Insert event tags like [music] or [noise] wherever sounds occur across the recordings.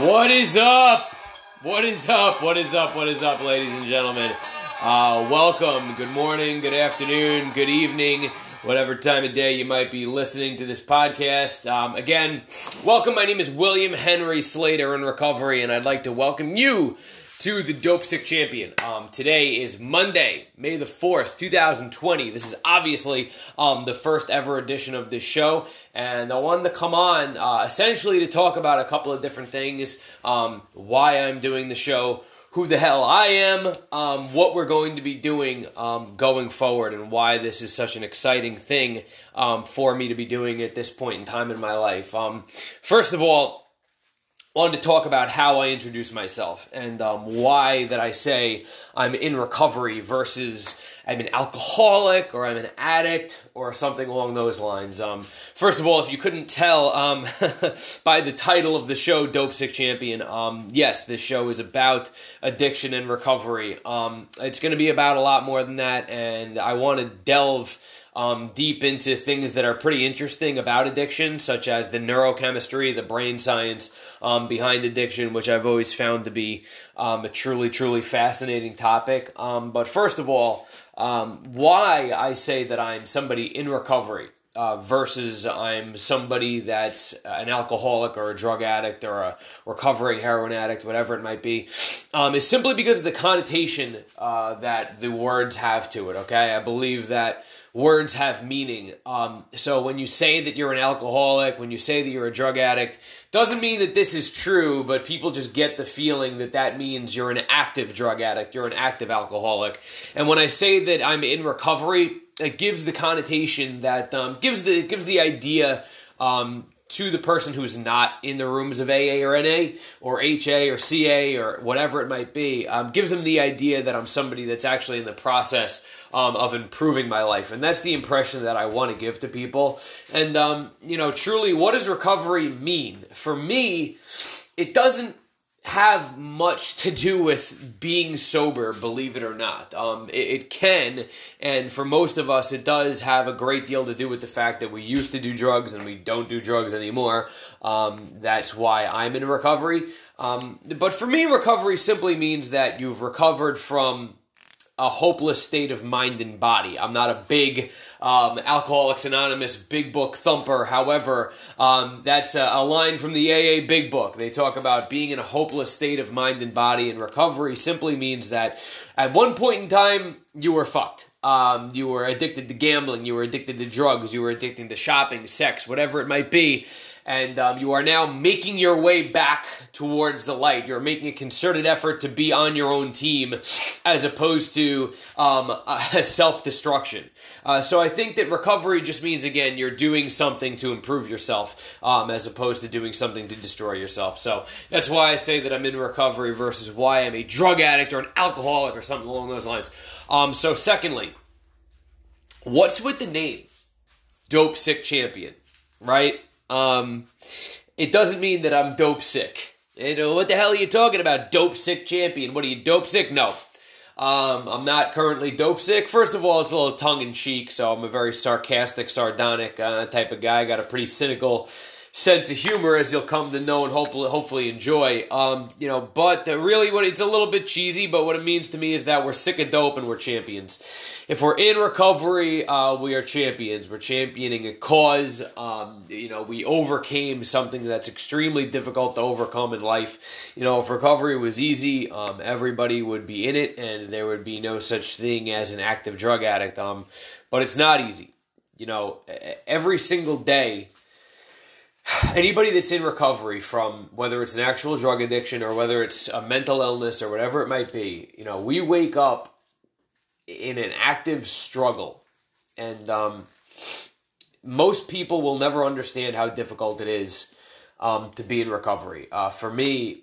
What is up? What is up? What is up? What is up, ladies and gentlemen? Uh, welcome. Good morning, good afternoon, good evening, whatever time of day you might be listening to this podcast. Um, again, welcome. My name is William Henry Slater in recovery, and I'd like to welcome you to the Dope Sick Champion. Um, today is Monday, May the 4th, 2020. This is obviously um, the first ever edition of this show, and I wanted to come on uh, essentially to talk about a couple of different things um, why I'm doing the show, who the hell I am, um, what we're going to be doing um, going forward, and why this is such an exciting thing um, for me to be doing at this point in time in my life. first of all, wanted to talk about how I introduce myself and um, why that I say I'm in recovery versus I'm an alcoholic or I'm an addict or something along those lines. Um, first of all, if you couldn't tell um, [laughs] by the title of the show, Dope Sick Champion, um, yes, this show is about addiction and recovery. Um, it's going to be about a lot more than that, and I want to delve um, deep into things that are pretty interesting about addiction, such as the neurochemistry, the brain science um, behind addiction, which I've always found to be um, a truly, truly fascinating topic. Um, but first of all, um, why I say that I'm somebody in recovery. Uh, versus I'm somebody that's an alcoholic or a drug addict or a recovering heroin addict, whatever it might be, um, is simply because of the connotation uh, that the words have to it. Okay, I believe that words have meaning. Um, so when you say that you're an alcoholic, when you say that you're a drug addict, doesn't mean that this is true, but people just get the feeling that that means you're an active drug addict, you're an active alcoholic. And when I say that I'm in recovery, it gives the connotation that um, gives the gives the idea um, to the person who's not in the rooms of AA or NA or HA or CA or whatever it might be, um, gives them the idea that I'm somebody that's actually in the process um, of improving my life. And that's the impression that I want to give to people. And, um, you know, truly, what does recovery mean? For me, it doesn't have much to do with being sober, believe it or not. Um, it, it, can, and for most of us, it does have a great deal to do with the fact that we used to do drugs and we don't do drugs anymore. Um, that's why I'm in recovery. Um, but for me, recovery simply means that you've recovered from a hopeless state of mind and body. I'm not a big um, Alcoholics Anonymous big book thumper. However, um, that's a, a, line from the AA Big Book. They talk about being in a hopeless state of mind and body, and recovery simply means that at one point in time, you were fucked. Um, you were addicted to gambling, you were addicted to drugs, you were addicted to shopping, sex, whatever it might be and um, you are now making your way back towards the light. You're making a concerted effort to be on your own team as opposed to um, [laughs] self destruction. Uh, so I think that recovery just means, again, you're doing something to improve yourself um, as opposed to doing something to destroy yourself. So that's why I say that I'm in recovery versus why I'm a drug addict or an alcoholic or something along those lines. Um, so, secondly, what's with the name? Dope Sick Champion, right? Um, it doesn't mean that I'm dope sick. You know, what the hell are you talking about? Dope sick champion. What are you, dope sick? No. Um, I'm not currently dope sick. First of all, it's a little tongue in cheek, so I'm a very sarcastic, sardonic uh, type of guy. I got a pretty cynical sense of humor, as you'll come to know and hopefully, hopefully enjoy. Um, you know, but really, what it's a little bit cheesy, but what it means to me is that we're sick of dope and we're champions. If we're in recovery, uh, we are champions. We're championing a cause. Um, you know, we overcame something that's extremely difficult to overcome in life. You know, if recovery was easy, um, everybody would be in it, and there would be no such thing as an active drug addict. Um, but it's not easy. You know, every single day anybody that's in recovery from whether it's an actual drug addiction or whether it's a mental illness or whatever it might be, you know, we wake up in an active struggle. And um, most people will never understand how difficult it is um, to be in recovery. Uh, for me,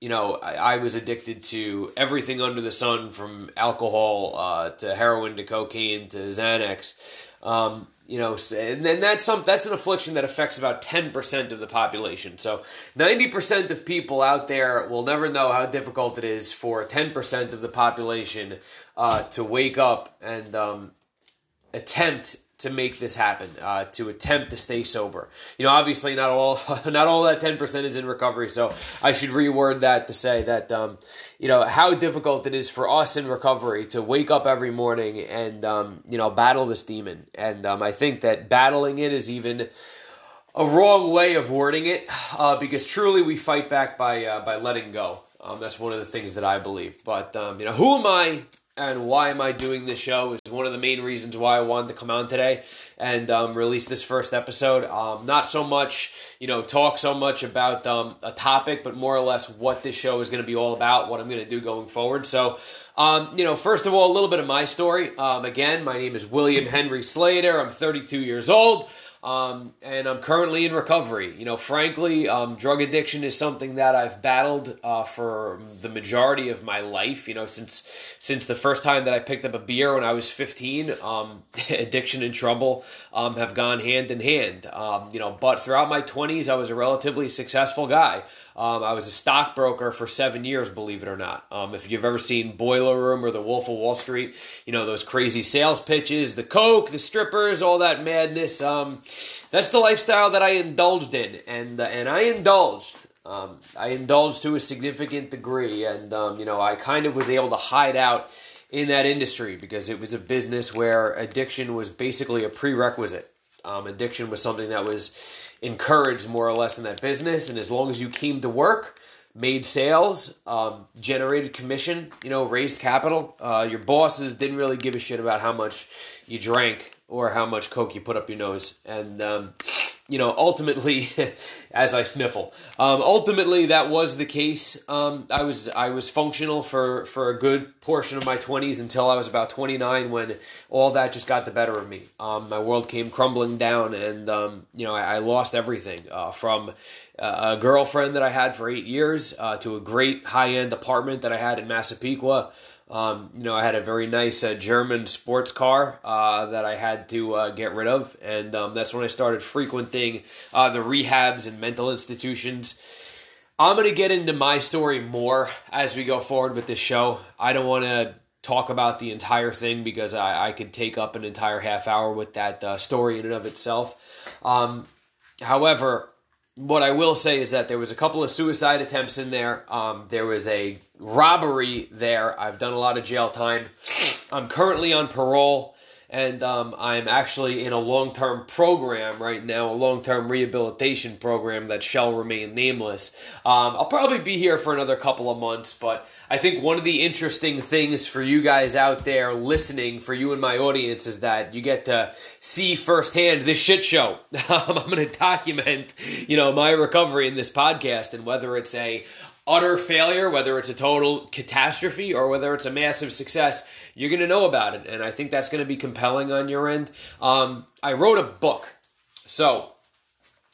you know, I, I, was addicted to everything under the sun from alcohol uh, to heroin to cocaine to Xanax. Um, you know, and then that's some that's an affliction that affects about 10% of the population. So 90% of people out there will never know how difficult it is for 10% of the population uh, to wake up and um, attempt to make this happen, uh, to attempt to stay sober. You know, obviously not all [laughs] not all that ten percent is in recovery, so I should reword that to say that um, you know how difficult it is for us in recovery to wake up every morning and um, you know battle this demon. And um, I think that battling it is even a wrong way of wording it uh, because truly we fight back by uh, by letting go. Um, that's one of the things that I believe. But um, you know, who am I and why am I doing this show is one of the main reasons why I wanted to come on today and um, release this first episode. Um, not so much, you know, talk so much about um, a topic, but more or less what this show is going to be all about, what I'm going to do going forward. So, um, you know, first of all, a little bit of my story. Um, again, my name is William Henry Slater. I'm 32 years old. Um, and I'm currently in recovery. You know, frankly, um, drug addiction is something that I've battled uh, for the majority of my life. You know, since since the first time that I picked up a beer when I was 15, um, [laughs] addiction and trouble um, have gone hand in hand. Um, you know, but throughout my 20s, I was a relatively successful guy. Um, I was a stockbroker for seven years, believe it or not. If you've ever seen Boiler Room or The Wolf of Wall Street, you know those crazy sales pitches, the coke, the strippers, all that madness. Um, that's the lifestyle that I indulged in, and uh, and I indulged. Um, I indulged to a significant degree, and um, you know I kind of was able to hide out in that industry because it was a business where addiction was basically a prerequisite. Um, addiction was something that was encouraged more or less in that business. And as long as you came to work, made sales, um, generated commission, you know, raised capital, uh, your bosses didn't really give a shit about how much you drank or how much coke you put up your nose. And um, you know, ultimately, [laughs] as I sniffle, um, ultimately that was the case. Um, I was I was functional for for a good portion of my twenties until I was about twenty nine, when all that just got the better of me. Um, my world came crumbling down, and um, you know, I, I lost everything uh, from a girlfriend that I had for eight years uh, to a great high end apartment that I had in Massapequa. Um, you know, I had a very nice uh, German sports car uh, that I had to uh, get rid of, and um, that's when I started frequenting uh, the rehabs and mental institutions. I'm going to get into my story more as we go forward with this show. I don't want to talk about the entire thing because I, I could take up an entire half hour with that uh, story in and of itself. Um, however, what I will say is that there was a couple of suicide attempts in there. Um, there was a robbery there. I've done a lot of jail time. I'm currently on parole, and um, I'm actually in a long term program right now, a long term rehabilitation program that shall remain nameless. Um, I'll probably be here for another couple of months, but I think one of the interesting things for you guys out there listening, for you and my audience, is that you get to see firsthand this shit show. [laughs] I'm going to document, you know, my recovery in this podcast, and whether it's a utter failure, whether it's a total catastrophe or whether it's a massive success, you're going to know about it. And I think that's going to be compelling on your end. Um, I wrote a book. So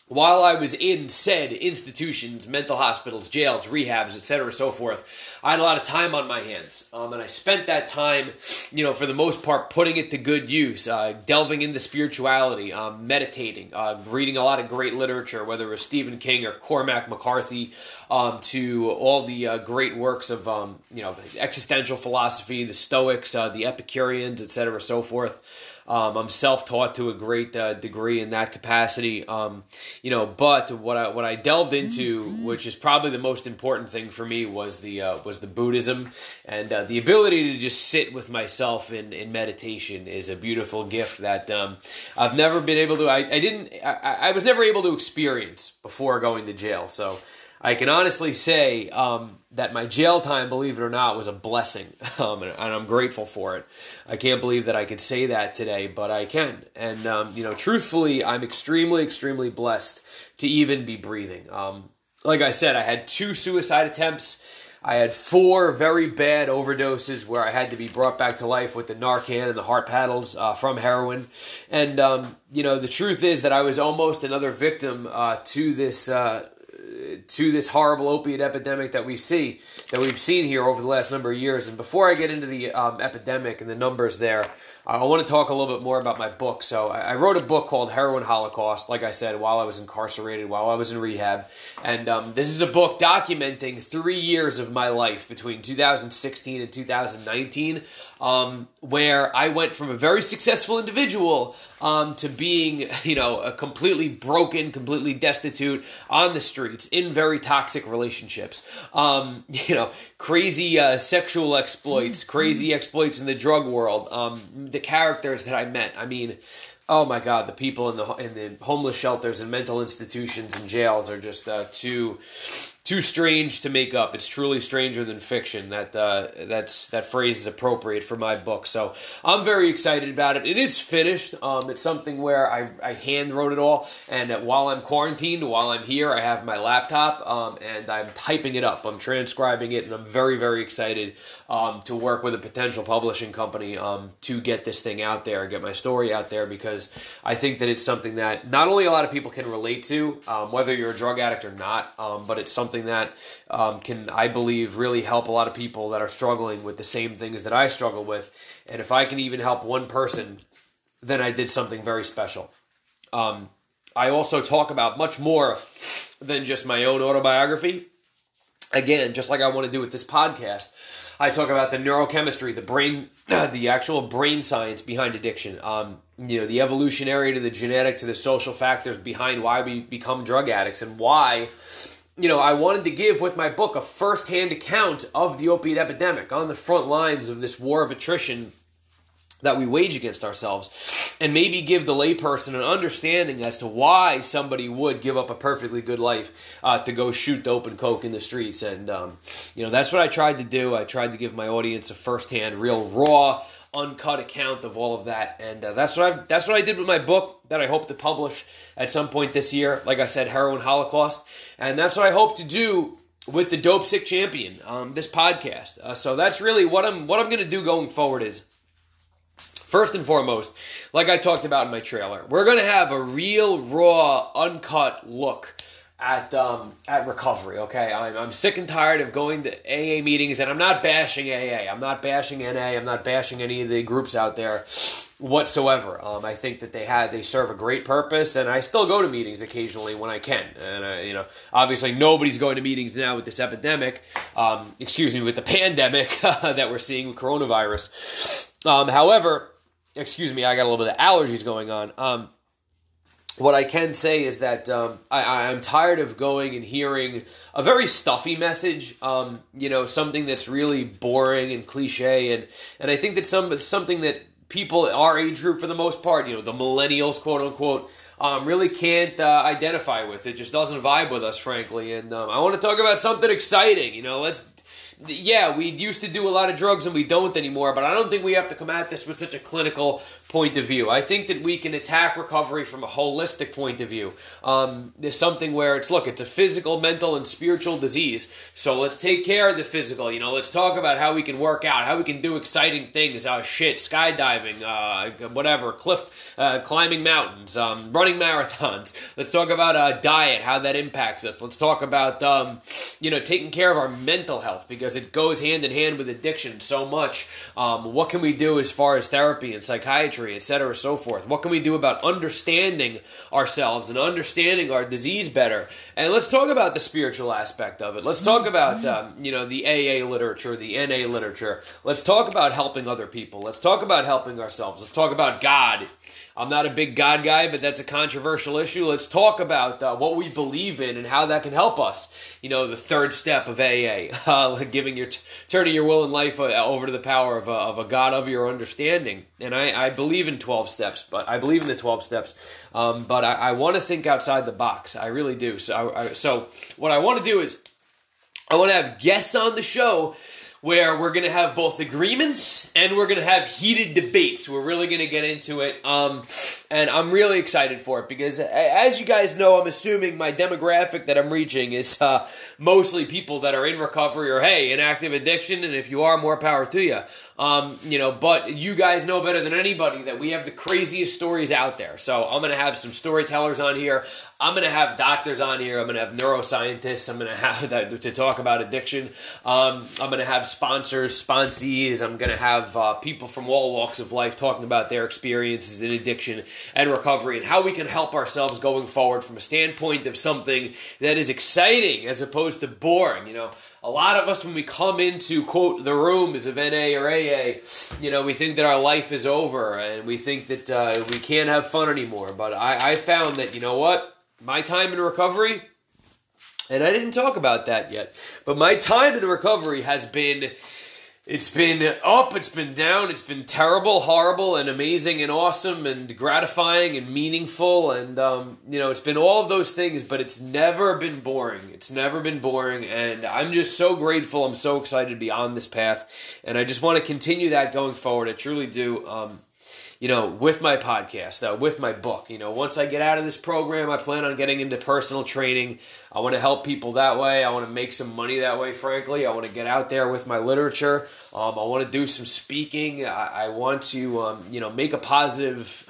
while I was in said institutions, mental hospitals, jails, rehabs, etc., so forth, I had a lot of time on my hands, um, and I spent that time, you know, for the most part, putting it to good use, uh, delving into spirituality, um, meditating, uh, reading a lot of great literature, whether it was Stephen King or Cormac McCarthy, um, to all the uh, great works of, um, you know, existential philosophy, the Stoics, uh, the Epicureans, etc., so forth. Um, I'm self-taught to a great uh, degree in that capacity, um, you know. But what I what I delved into, mm-hmm. which is probably the most important thing for me, was the uh, was the Buddhism and uh, the ability to just sit with myself in, in meditation is a beautiful gift that um, I've never been able to. I, I didn't. I, I was never able to experience before going to jail. So I can honestly say um, that my jail time, believe it or not, was a blessing, [laughs] um, and, I'm grateful for it. I can't believe that I could say that today, but I can. And um, you know, truthfully, I'm extremely, extremely blessed to even be breathing. Um, like I said, I had two suicide attempts. I had four very bad overdoses where I had to be brought back to life with the Narcan and the heart paddles uh, from heroin. And, um, you know, the truth is that I was almost another victim uh, to this. Uh, to this horrible opiate epidemic that we see, that we've seen here over the last number of years. And before I get into the um, epidemic and the numbers there, I want to talk a little bit more about my book. So I wrote a book called Heroin Holocaust, like I said, while I was incarcerated, while I was in rehab. And um, this is a book documenting three years of my life between 2016 and 2019, um, where I went from a very successful individual um, to being, [laughs] you know, a completely broken, completely destitute on the streets in very toxic relationships. Um, [laughs] you know, crazy uh, sexual exploits, mm-hmm. crazy exploits in the drug world. The characters that I met. I mean, oh my God, the people in the in the homeless shelters and mental institutions and jails are just uh, too too strange to make up. It's truly stranger than fiction. That uh, that's that phrase is appropriate for my book. So I'm very excited about it. It is finished. Um, it's something where I, I hand wrote it all, and while I'm quarantined, while I'm here, I have my laptop um, and I'm typing it up. I'm transcribing it, and I'm very very excited um, to work with a potential publishing company um, to get this thing out there, get my story out there, because I think that it's something that not only a lot of people can relate to, um, whether you're a drug addict or not, um, but it's something that um, can, I believe, really help a lot of people that are struggling with the same things that I struggle with. And if I can even help one person, then I did something very special. Um, I also talk about much more than just my own autobiography. Again, just like I want to do with this podcast, I talk about the neurochemistry, the brain, [clears throat] the actual brain science behind addiction. Um, you know, the evolutionary to the genetic to the social factors behind why we become drug addicts and why. You know, I wanted to give with my book a first-hand account of the opiate epidemic on the front lines of this war of attrition that we wage against ourselves and maybe give the layperson an understanding as to why somebody would give up a perfectly good life uh, to go shoot dope and coke in the streets. And um, you know that's what i tried to do. I tried to give my audience a firsthand real raw uncut account of all of that. And uh, that's what i that's what i did with my book that i hope to publish at some point this year. Like i said heroin holocaust. And that's what i hope to do with the dope sick Champion um, this podcast. Uh, so that's really what i'm what i'm going to do going forward is First and foremost, like I talked about in my trailer, we're going to have a real, raw, uncut look at um, at recovery. Okay, I'm, I'm sick and tired of going to AA meetings, and I'm not bashing AA. I'm not bashing NA. I'm not bashing any of the groups out there whatsoever. Um, I think that they have they serve a great purpose, and I still go to meetings occasionally when I can. And uh, you know, obviously nobody's going to meetings now with this epidemic. Um, excuse me, with the pandemic [laughs] that we're seeing with coronavirus. Um, however excuse me, I got a little bit of allergies going on. Um, what I can say is that um, I, am tired of going and hearing a very stuffy message. Um, you know, something that's really boring and cliche, and and I think that some something that people our age group, for the most part, you know, the millennials, quote unquote. Um, really can't uh, identify with it. Just doesn't vibe with us, frankly. And um, I want to talk about something exciting. You know, let's yeah, we used to do a lot of drugs and we don't anymore, but I don't think we have to come at this with such a clinical point of view. I think that we can attack recovery from a holistic point of view. Um, there's something where it's look, it's a physical, mental, and spiritual disease. So let's take care of the physical. You know, let's talk about how we can work out, how we can do exciting things. Uh, shit, skydiving, uh, whatever, cliff uh, climbing mountains, um, running marathons. [laughs] Let's talk about uh, diet, how that impacts us. Let's talk about um, you know taking care of our mental health because it goes hand in hand with addiction so much. Um, what can we do as far as therapy and psychiatry? Et etc., so forth. What can we do about understanding ourselves and understanding our disease better? And let's talk about the spiritual aspect of it. Let's talk about um, you know the AA literature, the NA literature. Let's talk about helping other people. Let's talk about helping ourselves. Let's talk about God I'm not a big God guy, but that's a controversial issue. Let's talk about uh, what we believe in and how that can help us. You know, the third step of AA, [laughs] uh, giving your t- turning your will and life uh, over to the power of a, of a God of your understanding. And I, I believe in 12 steps, but I believe in the 12 steps. Um, but I, I want to think outside the box. I really do. So, I, so what I want to do is I want to have guests on the show where we're going to have both agreements and we're going to have heated debates. We're really going to get into it. Um, and I'm really excited for it because, as you guys know, I'm assuming my demographic that I'm reaching is uh, mostly people that are in recovery or, hey, in active addiction. And if you are, more power to you. Um, you know, but you guys know better than anybody that we have the craziest stories out there. So I'm going to have some storytellers on here. I'm going to have doctors on here. I'm going to have neuroscientists. I'm going [laughs] to have that to talk about addiction. Um, I'm going to have sponsors, sponsees. I'm going to have uh, people from all walks of life talking about their experiences in addiction and recovery and how we can help ourselves going forward from a standpoint of something that is exciting as opposed to boring. You know, a lot of us, when we come into, quote, the rooms of NA or AA, you know, we think that our life is over and we think that uh, we can't have fun anymore. But I, I found that, you know what? My time in recovery and I didn't talk about that yet. But my time in recovery has been it's been up, it's been down, it's been terrible, horrible, and amazing, and awesome, and gratifying, and meaningful, and um, you know, it's been all of those things. But it's never been boring. It's never been boring, and I'm just so grateful. I'm so excited to be on this path, and I just want to continue that going forward. I truly do. Um, you know, with my podcast, uh, with my book. You know, once I get out of this program, I plan on getting into personal training. I want to help people that way. I want to make some money that way, frankly. I want to get out there with my literature. Um, I want to do some speaking. I, I want to, um, you know, make a positive,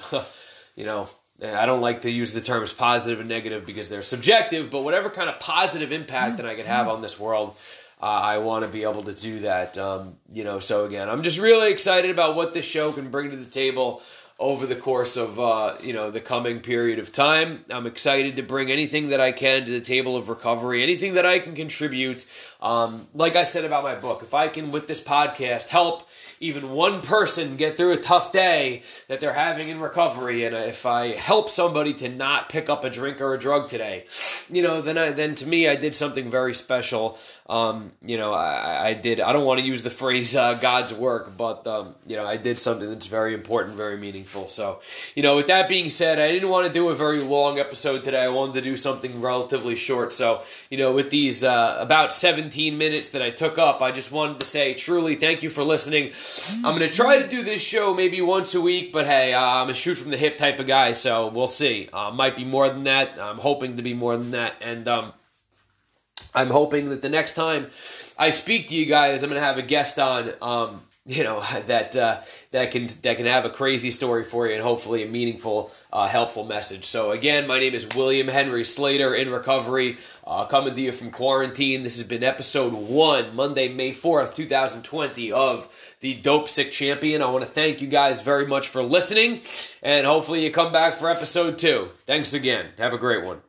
[laughs] you know, I don't like to use the terms positive and negative because they're subjective, but whatever kind of positive impact that I could have on this world, uh, I want to be able to do that. Um, you know, so again, I'm just really excited about what this show can bring to the table over the course of uh, you know the coming period of time. I'm excited to bring anything that I can to the table of recovery, anything that I can contribute. Um, like I said about my book, if I can with this podcast help even one person get through a tough day that they're having in recovery, and if I help somebody to not pick up a drink or a drug today, you know, then I then to me I did something very special. Um, you know, I, I, did. I don't want to use the phrase uh, God's work, but um, you know, I did something that's very important, very meaningful. So, you know, with that being said, I didn't want to do a very long episode today. I wanted to do something relatively short. So, you know, with these uh, about 17 minutes that I took up, I just wanted to say truly thank you for listening. I'm to try to do this show maybe once a week, but hey, uh, I'm a shoot from the hip type of guy, so we'll see. Uh, might be more than that. I'm hoping to be more than that, and um, I'm hoping that the next time I speak to you guys, I'm going to have a guest on. Um, you know [laughs] that uh, that can that can have a crazy story for you and hopefully a meaningful, uh, helpful message. So again, my name is William Henry Slater in recovery, uh, coming to you from quarantine. This has been episode one, Monday, May fourth, two thousand twenty, of the Dope Sick Champion. I want to thank you guys very much for listening, and hopefully you come back for episode two. Thanks again. Have a great one.